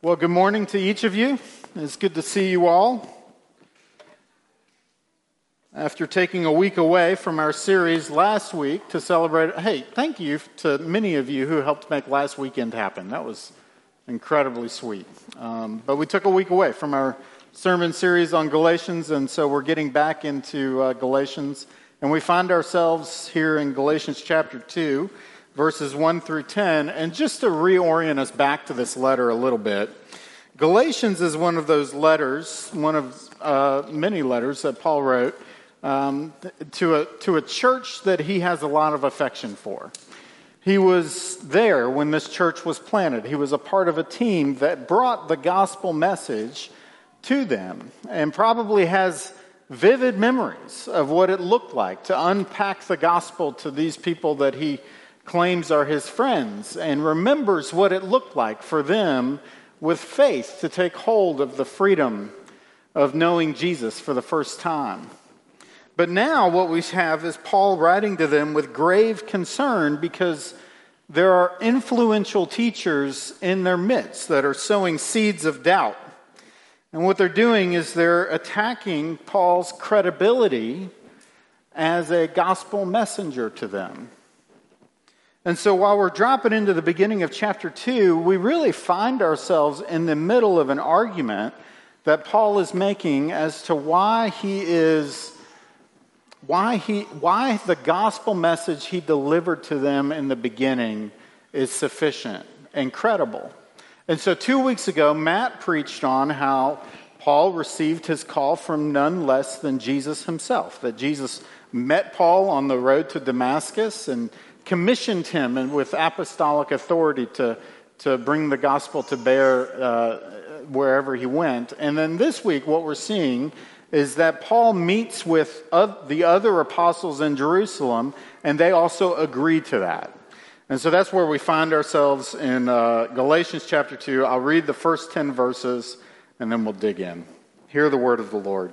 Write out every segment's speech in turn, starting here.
Well, good morning to each of you. It's good to see you all. After taking a week away from our series last week to celebrate, hey, thank you to many of you who helped make last weekend happen. That was incredibly sweet. Um, but we took a week away from our sermon series on Galatians, and so we're getting back into uh, Galatians. And we find ourselves here in Galatians chapter 2 verses 1 through 10. And just to reorient us back to this letter a little bit, Galatians is one of those letters, one of uh, many letters that Paul wrote um, to, a, to a church that he has a lot of affection for. He was there when this church was planted. He was a part of a team that brought the gospel message to them and probably has vivid memories of what it looked like to unpack the gospel to these people that he claims are his friends and remembers what it looked like for them with faith to take hold of the freedom of knowing Jesus for the first time. But now what we have is Paul writing to them with grave concern because there are influential teachers in their midst that are sowing seeds of doubt. And what they're doing is they're attacking Paul's credibility as a gospel messenger to them. And so while we're dropping into the beginning of chapter 2, we really find ourselves in the middle of an argument that Paul is making as to why he is why he why the gospel message he delivered to them in the beginning is sufficient and credible. And so 2 weeks ago Matt preached on how Paul received his call from none less than Jesus himself. That Jesus met Paul on the road to Damascus and commissioned him and with apostolic authority to, to bring the gospel to bear uh, wherever he went. And then this week, what we're seeing is that Paul meets with the other apostles in Jerusalem, and they also agree to that. And so that's where we find ourselves in uh, Galatians chapter 2. I'll read the first 10 verses, and then we'll dig in. Hear the word of the Lord.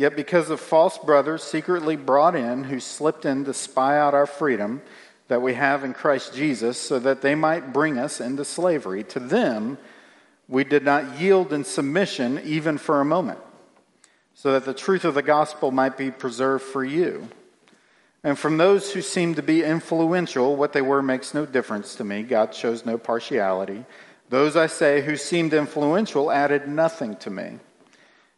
Yet, because of false brothers secretly brought in who slipped in to spy out our freedom that we have in Christ Jesus, so that they might bring us into slavery, to them we did not yield in submission even for a moment, so that the truth of the gospel might be preserved for you. And from those who seemed to be influential, what they were makes no difference to me. God shows no partiality. Those, I say, who seemed influential added nothing to me.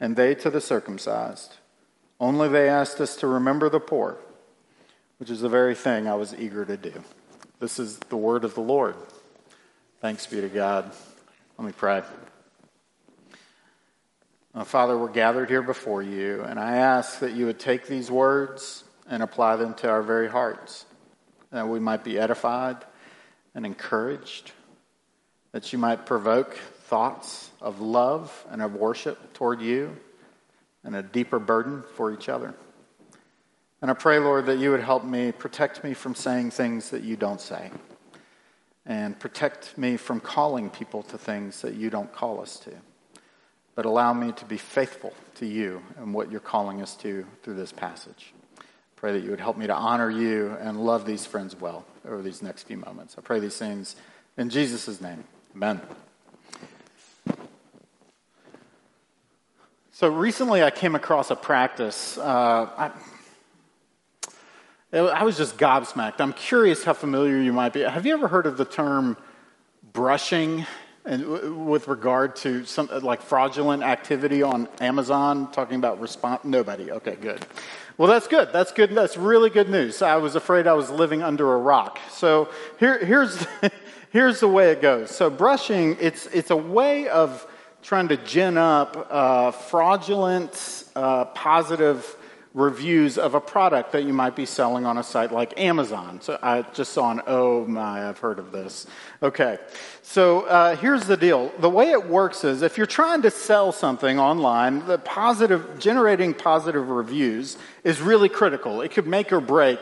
and they to the circumcised. Only they asked us to remember the poor, which is the very thing I was eager to do. This is the word of the Lord. Thanks be to God. Let me pray. Uh, Father, we're gathered here before you, and I ask that you would take these words and apply them to our very hearts, that we might be edified and encouraged, that you might provoke thoughts of love and of worship toward you and a deeper burden for each other. And I pray, Lord, that you would help me, protect me from saying things that you don't say, and protect me from calling people to things that you don't call us to. But allow me to be faithful to you and what you're calling us to through this passage. Pray that you would help me to honor you and love these friends well over these next few moments. I pray these things in Jesus' name. Amen. So recently I came across a practice. Uh, I, I was just gobsmacked. I'm curious how familiar you might be. Have you ever heard of the term brushing? and with regard to some like fraudulent activity on Amazon, talking about response? Nobody. Okay, good. Well, that's good. That's good. That's really good news. I was afraid I was living under a rock. So here, here's here's the way it goes. So brushing, it's it's a way of trying to gin up uh, fraudulent, uh, positive reviews of a product that you might be selling on a site like Amazon. So I just saw an oh my, I've heard of this. Okay, so uh, here's the deal. The way it works is if you're trying to sell something online, the positive generating positive reviews is really critical. It could make or break.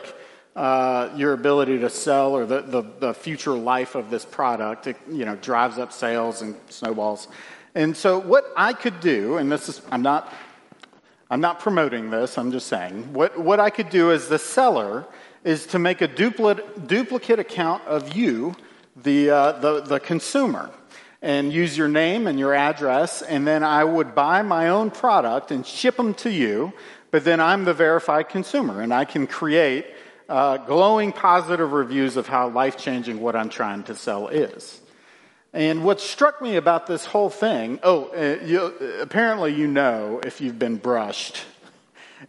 Uh, your ability to sell or the, the, the, future life of this product. It, you know, drives up sales and snowballs. And so what I could do, and this is, I'm not I'm not promoting this, I'm just saying. What, what I could do as the seller is to make a duplicate, duplicate account of you, the, uh, the, the consumer, and use your name and your address, and then I would buy my own product and ship them to you, but then I'm the verified consumer, and I can create uh, glowing positive reviews of how life changing what I'm trying to sell is. And what struck me about this whole thing oh, uh, you, apparently you know if you've been brushed,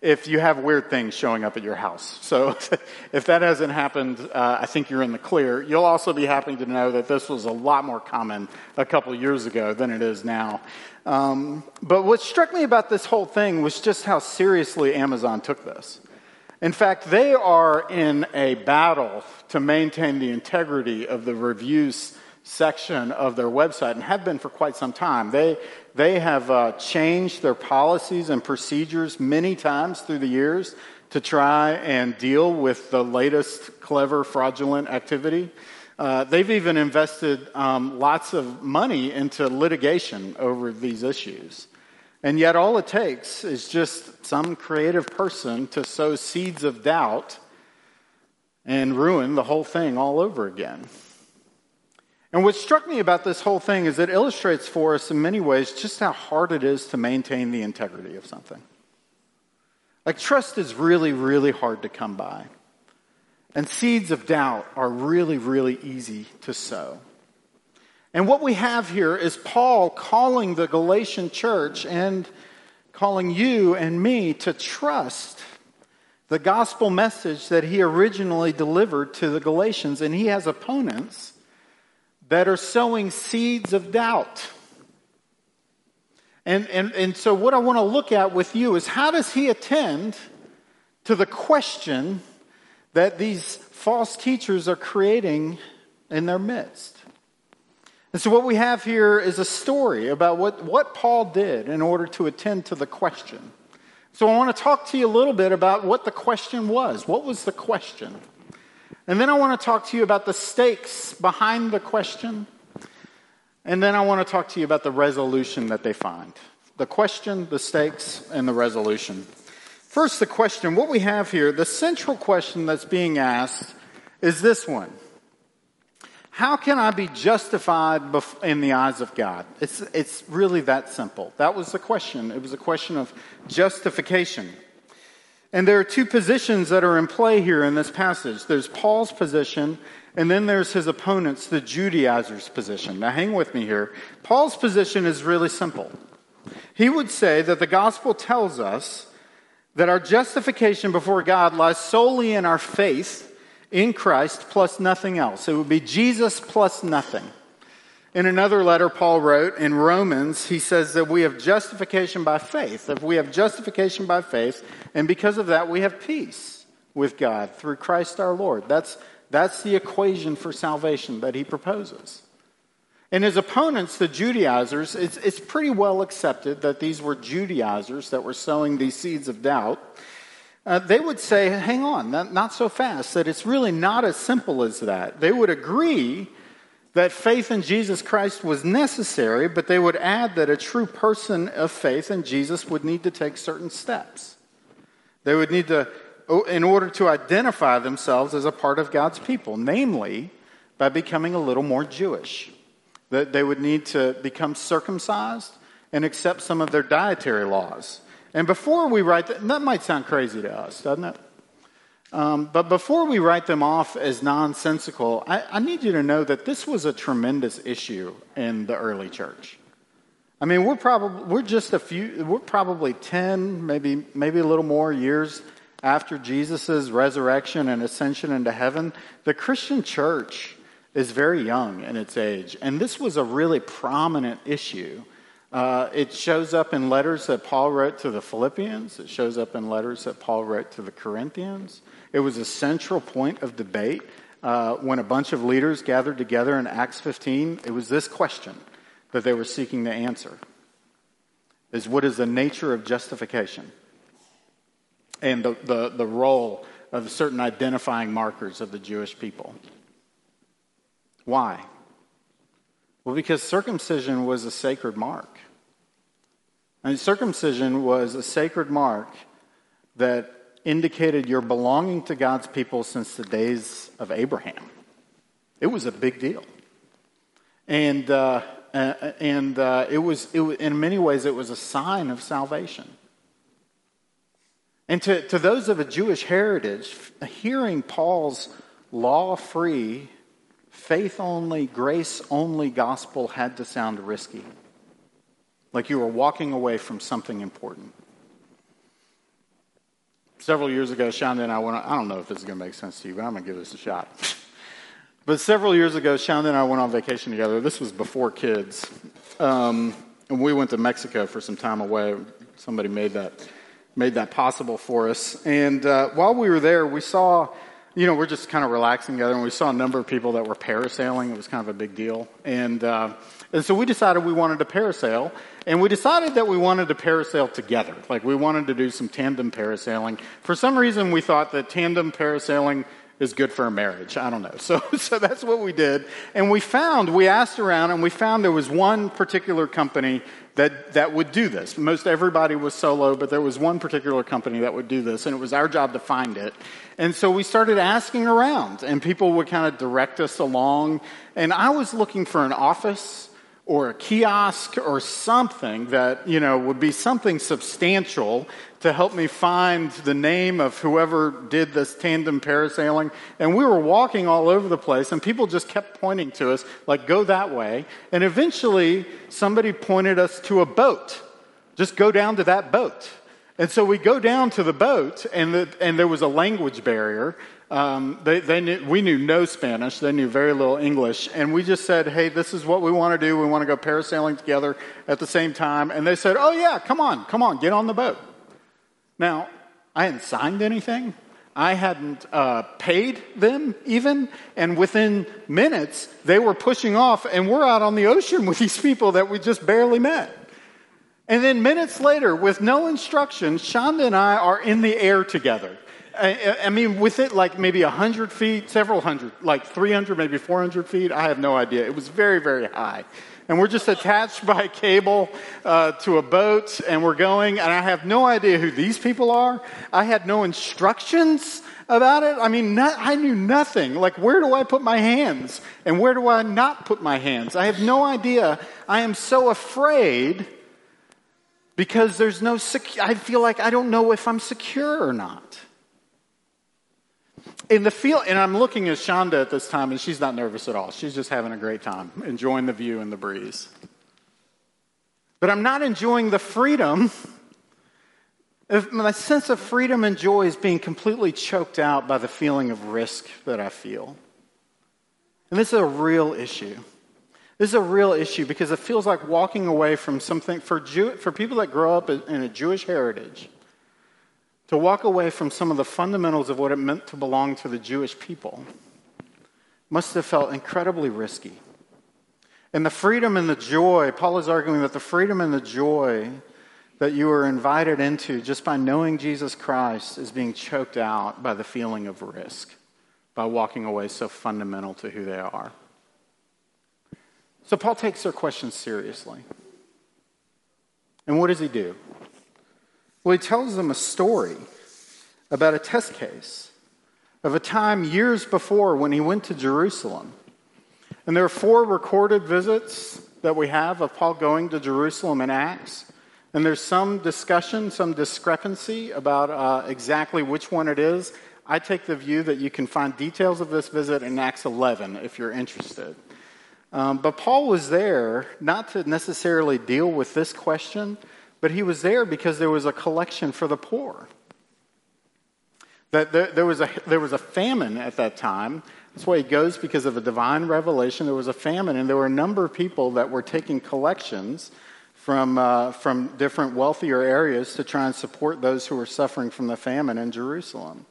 if you have weird things showing up at your house. So if that hasn't happened, uh, I think you're in the clear. You'll also be happy to know that this was a lot more common a couple years ago than it is now. Um, but what struck me about this whole thing was just how seriously Amazon took this. In fact, they are in a battle to maintain the integrity of the reviews section of their website and have been for quite some time. They, they have uh, changed their policies and procedures many times through the years to try and deal with the latest clever fraudulent activity. Uh, they've even invested um, lots of money into litigation over these issues. And yet, all it takes is just some creative person to sow seeds of doubt and ruin the whole thing all over again. And what struck me about this whole thing is it illustrates for us in many ways just how hard it is to maintain the integrity of something. Like, trust is really, really hard to come by. And seeds of doubt are really, really easy to sow. And what we have here is Paul calling the Galatian church and calling you and me to trust the gospel message that he originally delivered to the Galatians. And he has opponents that are sowing seeds of doubt. And, and, and so, what I want to look at with you is how does he attend to the question that these false teachers are creating in their midst? And so, what we have here is a story about what, what Paul did in order to attend to the question. So, I want to talk to you a little bit about what the question was. What was the question? And then I want to talk to you about the stakes behind the question. And then I want to talk to you about the resolution that they find. The question, the stakes, and the resolution. First, the question. What we have here, the central question that's being asked is this one How can I be justified in the eyes of God? It's, it's really that simple. That was the question. It was a question of justification. And there are two positions that are in play here in this passage. There's Paul's position, and then there's his opponents, the Judaizers' position. Now, hang with me here. Paul's position is really simple. He would say that the gospel tells us that our justification before God lies solely in our faith in Christ plus nothing else. It would be Jesus plus nothing. In another letter Paul wrote in Romans, he says that we have justification by faith. If we have justification by faith, and because of that, we have peace with God through Christ our Lord. That's, that's the equation for salvation that he proposes. And his opponents, the Judaizers, it's, it's pretty well accepted that these were Judaizers that were sowing these seeds of doubt. Uh, they would say, hang on, not, not so fast, that it's really not as simple as that. They would agree that faith in Jesus Christ was necessary, but they would add that a true person of faith in Jesus would need to take certain steps. They would need to, oh, in order to identify themselves as a part of God's people, namely by becoming a little more Jewish. That they would need to become circumcised and accept some of their dietary laws. And before we write that, that might sound crazy to us, doesn't it? Um, but before we write them off as nonsensical, I, I need you to know that this was a tremendous issue in the early church. I mean, we're probably we're just a few we're probably 10, maybe maybe a little more years after Jesus' resurrection and ascension into heaven. The Christian church is very young in its age, and this was a really prominent issue. Uh, it shows up in letters that Paul wrote to the Philippians. It shows up in letters that Paul wrote to the Corinthians. It was a central point of debate uh, when a bunch of leaders gathered together in Acts 15. It was this question that they were seeking to answer: Is what is the nature of justification and the, the, the role of certain identifying markers of the Jewish people? Why? Well, because circumcision was a sacred mark. And circumcision was a sacred mark that indicated your belonging to God's people since the days of Abraham. It was a big deal. And, uh, and uh, it, was, it was, in many ways, it was a sign of salvation. And to, to those of a Jewish heritage, hearing Paul's law free, faith only, grace only gospel had to sound risky. Like you were walking away from something important. Several years ago, Shonda and I went on, I don't know if this is going to make sense to you, but I'm going to give this a shot. but several years ago, Shonda and I went on vacation together. This was before kids. Um, and we went to Mexico for some time away. Somebody made that, made that possible for us. And uh, while we were there, we saw you know, we're just kind of relaxing together, and we saw a number of people that were parasailing. It was kind of a big deal. And, uh, and so we decided we wanted to parasail, and we decided that we wanted to parasail together. Like, we wanted to do some tandem parasailing. For some reason, we thought that tandem parasailing is good for a marriage. I don't know. So, so that's what we did. And we found, we asked around, and we found there was one particular company that, that would do this. Most everybody was solo, but there was one particular company that would do this, and it was our job to find it. And so we started asking around, and people would kind of direct us along. And I was looking for an office or a kiosk or something that, you know, would be something substantial to help me find the name of whoever did this tandem parasailing. And we were walking all over the place, and people just kept pointing to us, like, go that way. And eventually, somebody pointed us to a boat. Just go down to that boat. And so we go down to the boat, and, the, and there was a language barrier. Um, they, they knew, we knew no Spanish. They knew very little English. And we just said, hey, this is what we want to do. We want to go parasailing together at the same time. And they said, oh, yeah, come on, come on, get on the boat. Now, I hadn't signed anything. I hadn't uh, paid them even. And within minutes, they were pushing off, and we're out on the ocean with these people that we just barely met. And then minutes later, with no instructions, Shonda and I are in the air together. I, I mean, with it like maybe 100 feet, several hundred, like 300, maybe 400 feet. I have no idea. It was very, very high. And we're just attached by cable uh, to a boat, and we're going, and I have no idea who these people are. I had no instructions about it. I mean, not, I knew nothing. Like, where do I put my hands? And where do I not put my hands? I have no idea. I am so afraid because there's no, sec- I feel like I don't know if I'm secure or not in the field, and I'm looking at Shonda at this time, and she's not nervous at all. She's just having a great time, enjoying the view and the breeze. But I'm not enjoying the freedom. My sense of freedom and joy is being completely choked out by the feeling of risk that I feel. And this is a real issue. This is a real issue because it feels like walking away from something for, Jew, for people that grow up in a Jewish heritage to walk away from some of the fundamentals of what it meant to belong to the Jewish people must have felt incredibly risky. And the freedom and the joy, Paul is arguing that the freedom and the joy that you are invited into just by knowing Jesus Christ is being choked out by the feeling of risk, by walking away so fundamental to who they are. So Paul takes their questions seriously. And what does he do? Well, he tells them a story about a test case of a time years before when he went to Jerusalem. And there are four recorded visits that we have of Paul going to Jerusalem in Acts. And there's some discussion, some discrepancy about uh, exactly which one it is. I take the view that you can find details of this visit in Acts 11 if you're interested. Um, but Paul was there not to necessarily deal with this question, but he was there because there was a collection for the poor. That there, there, was a, there was a famine at that time. That's why he goes because of a divine revelation. There was a famine, and there were a number of people that were taking collections from, uh, from different wealthier areas to try and support those who were suffering from the famine in Jerusalem.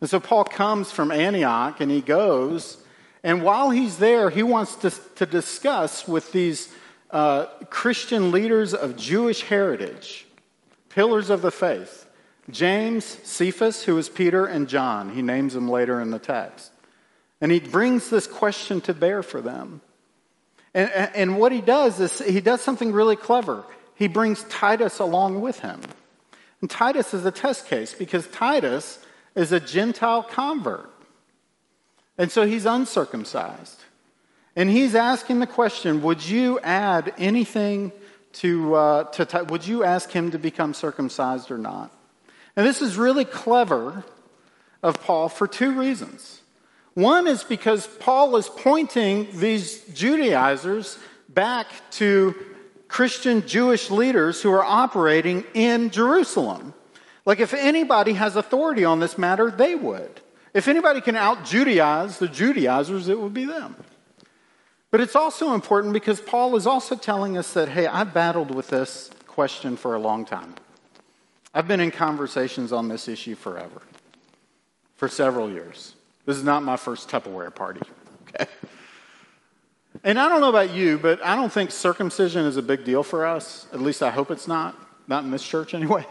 And so Paul comes from Antioch and he goes, and while he's there, he wants to, to discuss with these uh, Christian leaders of Jewish heritage, pillars of the faith. James, Cephas, who is Peter, and John. He names them later in the text. And he brings this question to bear for them. And, and what he does is he does something really clever. He brings Titus along with him. And Titus is a test case because Titus is a Gentile convert. And so he's uncircumcised. And he's asking the question Would you add anything to, uh, to would you ask him to become circumcised or not? And this is really clever of Paul for two reasons. One is because Paul is pointing these Judaizers back to Christian Jewish leaders who are operating in Jerusalem. Like, if anybody has authority on this matter, they would. If anybody can out Judaize the Judaizers, it would be them. But it's also important because Paul is also telling us that, hey, I've battled with this question for a long time. I've been in conversations on this issue forever, for several years. This is not my first Tupperware party, okay? And I don't know about you, but I don't think circumcision is a big deal for us. At least I hope it's not. Not in this church, anyway.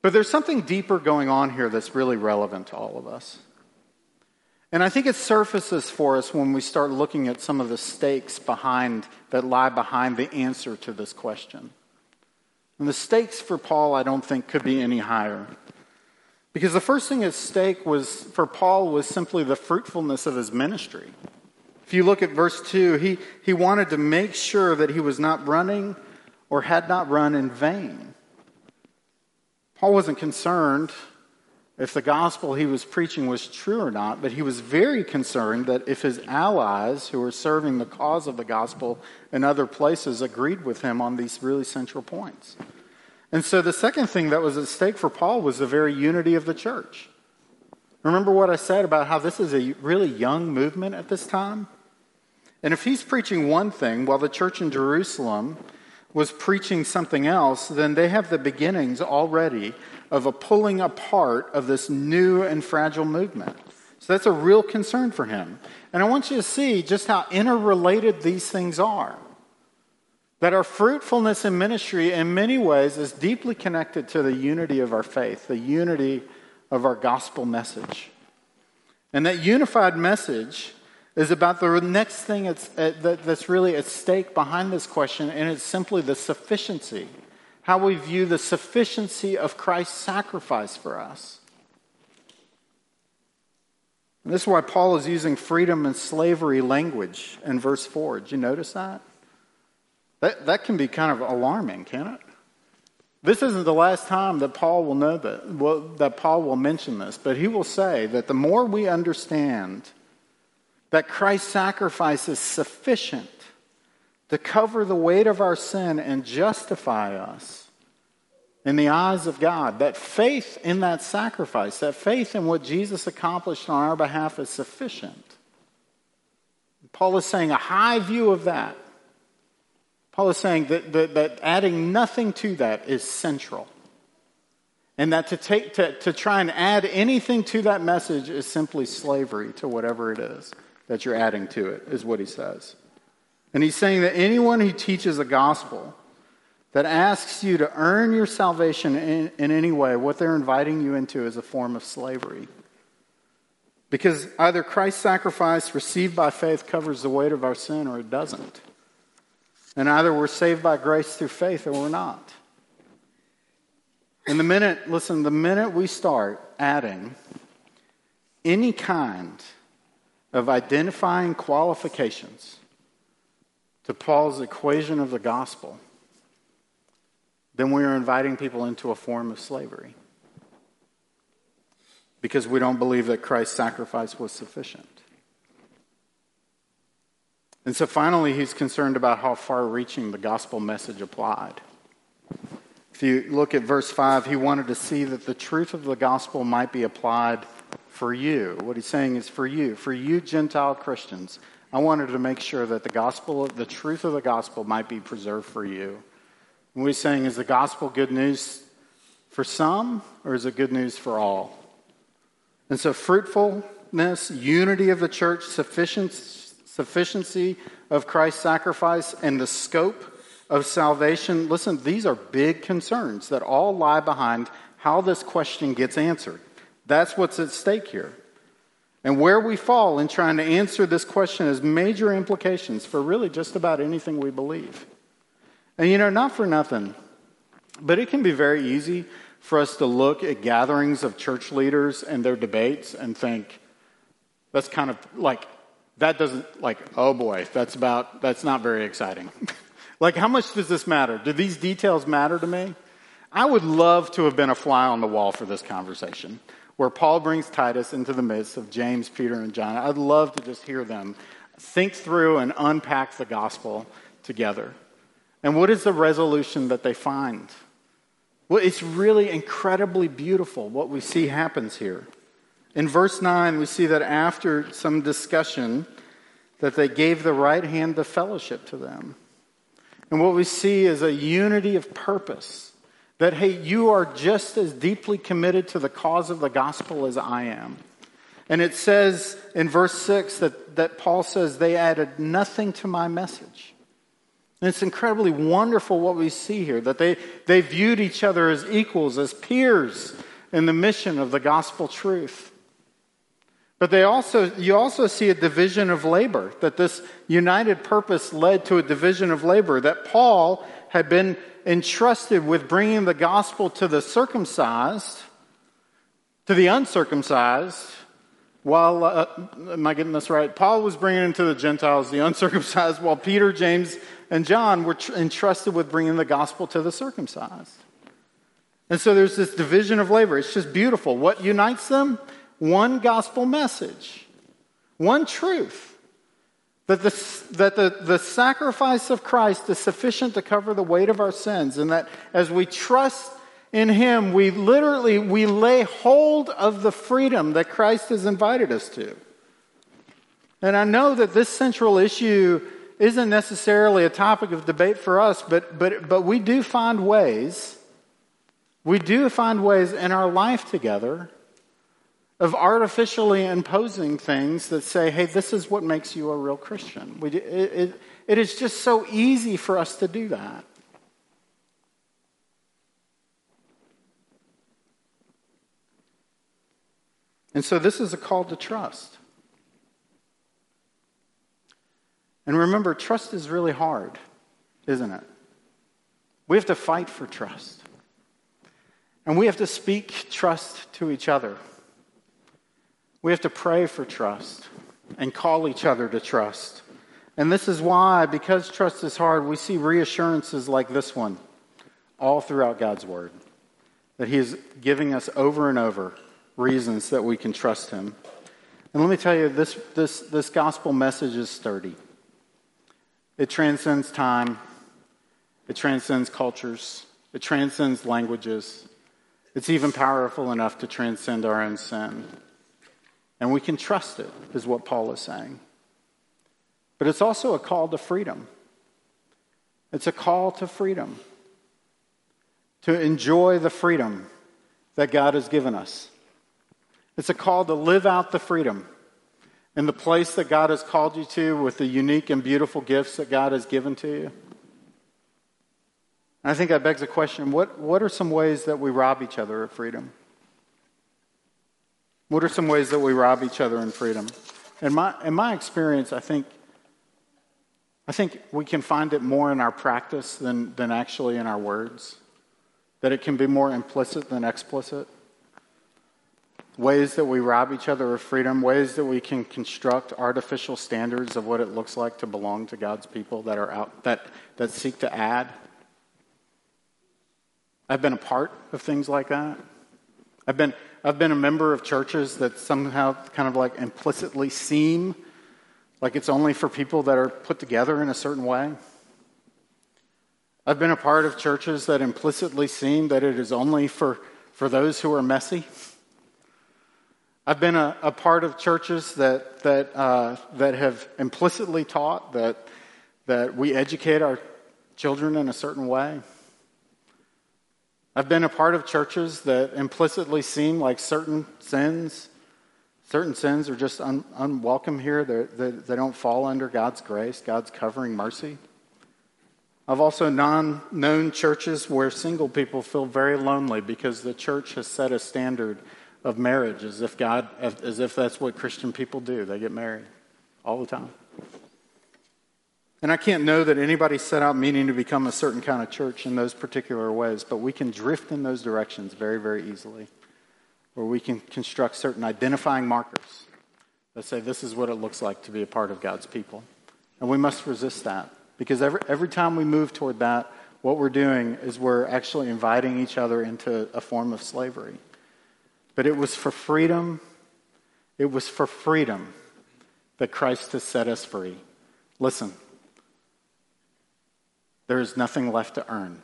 But there's something deeper going on here that's really relevant to all of us. And I think it surfaces for us when we start looking at some of the stakes behind that lie behind the answer to this question. And the stakes for Paul, I don't think, could be any higher. Because the first thing at stake was for Paul was simply the fruitfulness of his ministry. If you look at verse 2, he, he wanted to make sure that he was not running or had not run in vain. Paul wasn't concerned if the gospel he was preaching was true or not, but he was very concerned that if his allies who were serving the cause of the gospel in other places agreed with him on these really central points. And so the second thing that was at stake for Paul was the very unity of the church. Remember what I said about how this is a really young movement at this time? And if he's preaching one thing while the church in Jerusalem was preaching something else, then they have the beginnings already of a pulling apart of this new and fragile movement. So that's a real concern for him. And I want you to see just how interrelated these things are. That our fruitfulness in ministry, in many ways, is deeply connected to the unity of our faith, the unity of our gospel message. And that unified message is about the next thing that's, uh, really at stake behind this question, and it's simply the sufficiency, how we view the sufficiency of Christ's sacrifice for us. And this is why Paul is using freedom and slavery language in verse 4. Did you notice that? That, that can be kind of alarming, can't it? This isn't the last time that Paul will know that, well, that Paul will mention this, but he will say that the more we understand that Christ's sacrifice is sufficient to cover the weight of our sin and justify us in the eyes of God. That faith in that sacrifice, that faith in what Jesus accomplished on our behalf is sufficient. Paul is saying a high view of that. Paul is saying that, that, that adding nothing to that is central. And that to, take, to, to try and add anything to that message is simply slavery to whatever it is that you're adding to it, is what he says. And he's saying that anyone who teaches a gospel that asks you to earn your salvation in, in any way, what they're inviting you into is a form of slavery. Because either Christ's sacrifice received by faith covers the weight of our sin or it doesn't. And either we're saved by grace through faith or we're not. And the minute, listen, the minute we start adding any kind of identifying qualifications to Paul's equation of the gospel, then we are inviting people into a form of slavery. because we don't believe that Christ's sacrifice was sufficient. And so finally, he's concerned about how far reaching the gospel message applied. If you look at verse 5, he wanted to see that the truth of the gospel might be applied for you. What he's saying is for you, for you Gentile Christians. I wanted to make sure that the gospel, the truth of the gospel might be preserved for you. And he's saying is the gospel good news for some, or is it good news for all? And so fruitfulness, unity of the church, sufficiency of Christ's sacrifice, and the scope of salvation, listen, these are big concerns that all lie behind how this question gets answered. That's what's at stake here. And where we fall in trying to answer this question has major implications for really just about anything we believe. And you know, not for nothing, but it can be very easy for us to look at gatherings of church leaders and their debates and think, that's kind of like, that doesn't, like, oh boy, that's about, that's not very exciting. Like, how much does this matter? Do these details matter to me? I would love to have been a fly on the wall for this conversation where Paul brings Titus into the midst of James, Peter, and John. I'd love to just hear them think through and unpack the gospel together. And what is the resolution that they find? Well, it's really incredibly beautiful what we see happens here. In verse 9, we see that after some discussion, that they gave the right hand of fellowship to them. And what we see is a unity of purpose. That, hey, you are just as deeply committed to the cause of the gospel as I am. And it says in verse 6 that, that Paul says, they added nothing to my message. And it's incredibly wonderful what we see here that they, they viewed each other as equals, as peers in the mission of the gospel truth. But they also, you also see a division of labor, that this united purpose led to a division of labor, that Paul had been entrusted with bringing the gospel to the circumcised, to the uncircumcised, while, uh, am I getting this right? Paul was bringing it to the Gentiles, the uncircumcised, while Peter, James, and John were tr- entrusted with bringing the gospel to the circumcised. And so there's this division of labor. It's just beautiful. What unites them? One gospel message, one truth that, the, that the, the sacrifice of Christ is sufficient to cover the weight of our sins, and that as we trust in Him, we literally we lay hold of the freedom that Christ has invited us to. And I know that this central issue isn't necessarily a topic of debate for us, but, but, but we do find ways, we do find ways in our life together of artificially imposing things that say, hey, this is what makes you a real Christian. We, it, it, it is just so easy for us to do that. And so this is a call to trust. And remember, trust is really hard, isn't it? We have to fight for trust. And we have to speak trust to each other. We have to pray for trust and call each other to trust. And this is why, because trust is hard, we see reassurances like this one all throughout God's Word. That He is giving us over and over reasons that we can trust Him. And let me tell you, this, this, this gospel message is sturdy. It transcends time, it transcends cultures, it transcends languages. It's even powerful enough to transcend our own sin. And we can trust it, is what Paul is saying. But it's also a call to freedom. It's a call to freedom, to enjoy the freedom that God has given us. It's a call to live out the freedom in the place that God has called you to with the unique and beautiful gifts that God has given to you. And I think that begs the question what, what are some ways that we rob each other of freedom? What are some ways that we rob each other in freedom? In my, in my experience, I think, I think we can find it more in our practice than, than actually in our words, that it can be more implicit than explicit. Ways that we rob each other of freedom, ways that we can construct artificial standards of what it looks like to belong to God's people that are out that, that seek to add. I've been a part of things like that. I've been, I've been a member of churches that somehow kind of like implicitly seem like it's only for people that are put together in a certain way. I've been a part of churches that implicitly seem that it is only for, for those who are messy. I've been a, a part of churches that, that, uh, that have implicitly taught that, that we educate our children in a certain way. I've been a part of churches that implicitly seem like certain sins, certain sins are just un, unwelcome here. They, they don't fall under God's grace, God's covering mercy. I've also non known churches where single people feel very lonely because the church has set a standard of marriage as if God, as if that's what Christian people do. They get married all the time. And I can't know that anybody set out meaning to become a certain kind of church in those particular ways, but we can drift in those directions very, very easily. Where we can construct certain identifying markers that say this is what it looks like to be a part of God's people. And we must resist that. Because every, every time we move toward that, what we're doing is we're actually inviting each other into a form of slavery. But it was for freedom, it was for freedom that Christ has set us free. Listen, there is nothing left to earn.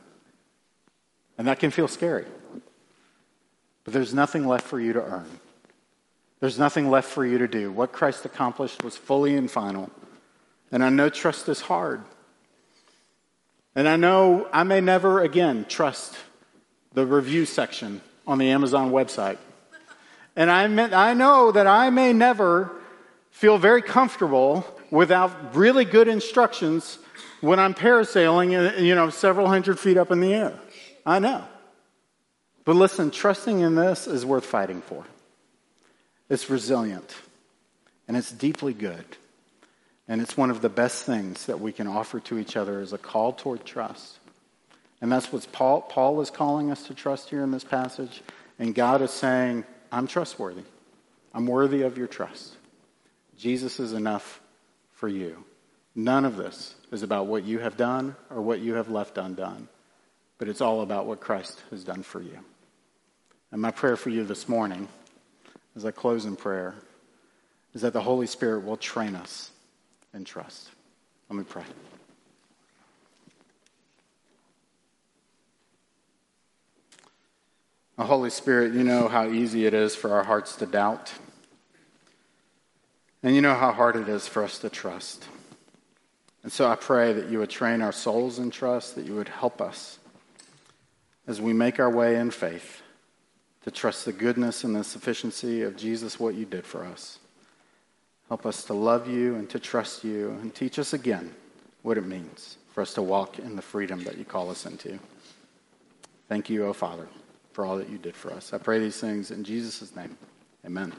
And that can feel scary. But there's nothing left for you to earn. There's nothing left for you to do. What Christ accomplished was fully and final. And I know trust is hard. And I know I may never again trust the review section on the Amazon website. And I, may, I know that I may never feel very comfortable without really good instructions when I'm parasailing, uh, you know, several hundred feet up in the air. I know. But listen, trusting in this is worth fighting for. It's resilient and it's deeply good. And it's one of the best things that we can offer to each other as a call toward trust. And that's what Paul, Paul is calling us to trust here in this passage. And God is saying, I'm trustworthy. I'm worthy of your trust. Jesus is enough for you. None of this is about what you have done or what you have left undone, but it's all about what Christ has done for you. And my prayer for you this morning, as I close in prayer, is that the Holy Spirit will train us and trust. Let me pray. Holy Spirit, you know how easy it is for our hearts to doubt. And you know how hard it is for us to trust. And so I pray that you would train our souls in trust, that you would help us as we make our way in faith to trust the goodness and the sufficiency of Jesus, what you did for us. Help us to love you and to trust you and teach us again what it means for us to walk in the freedom that you call us into. Thank you, O Father, for all that you did for us. I pray these things in Jesus' name. Amen.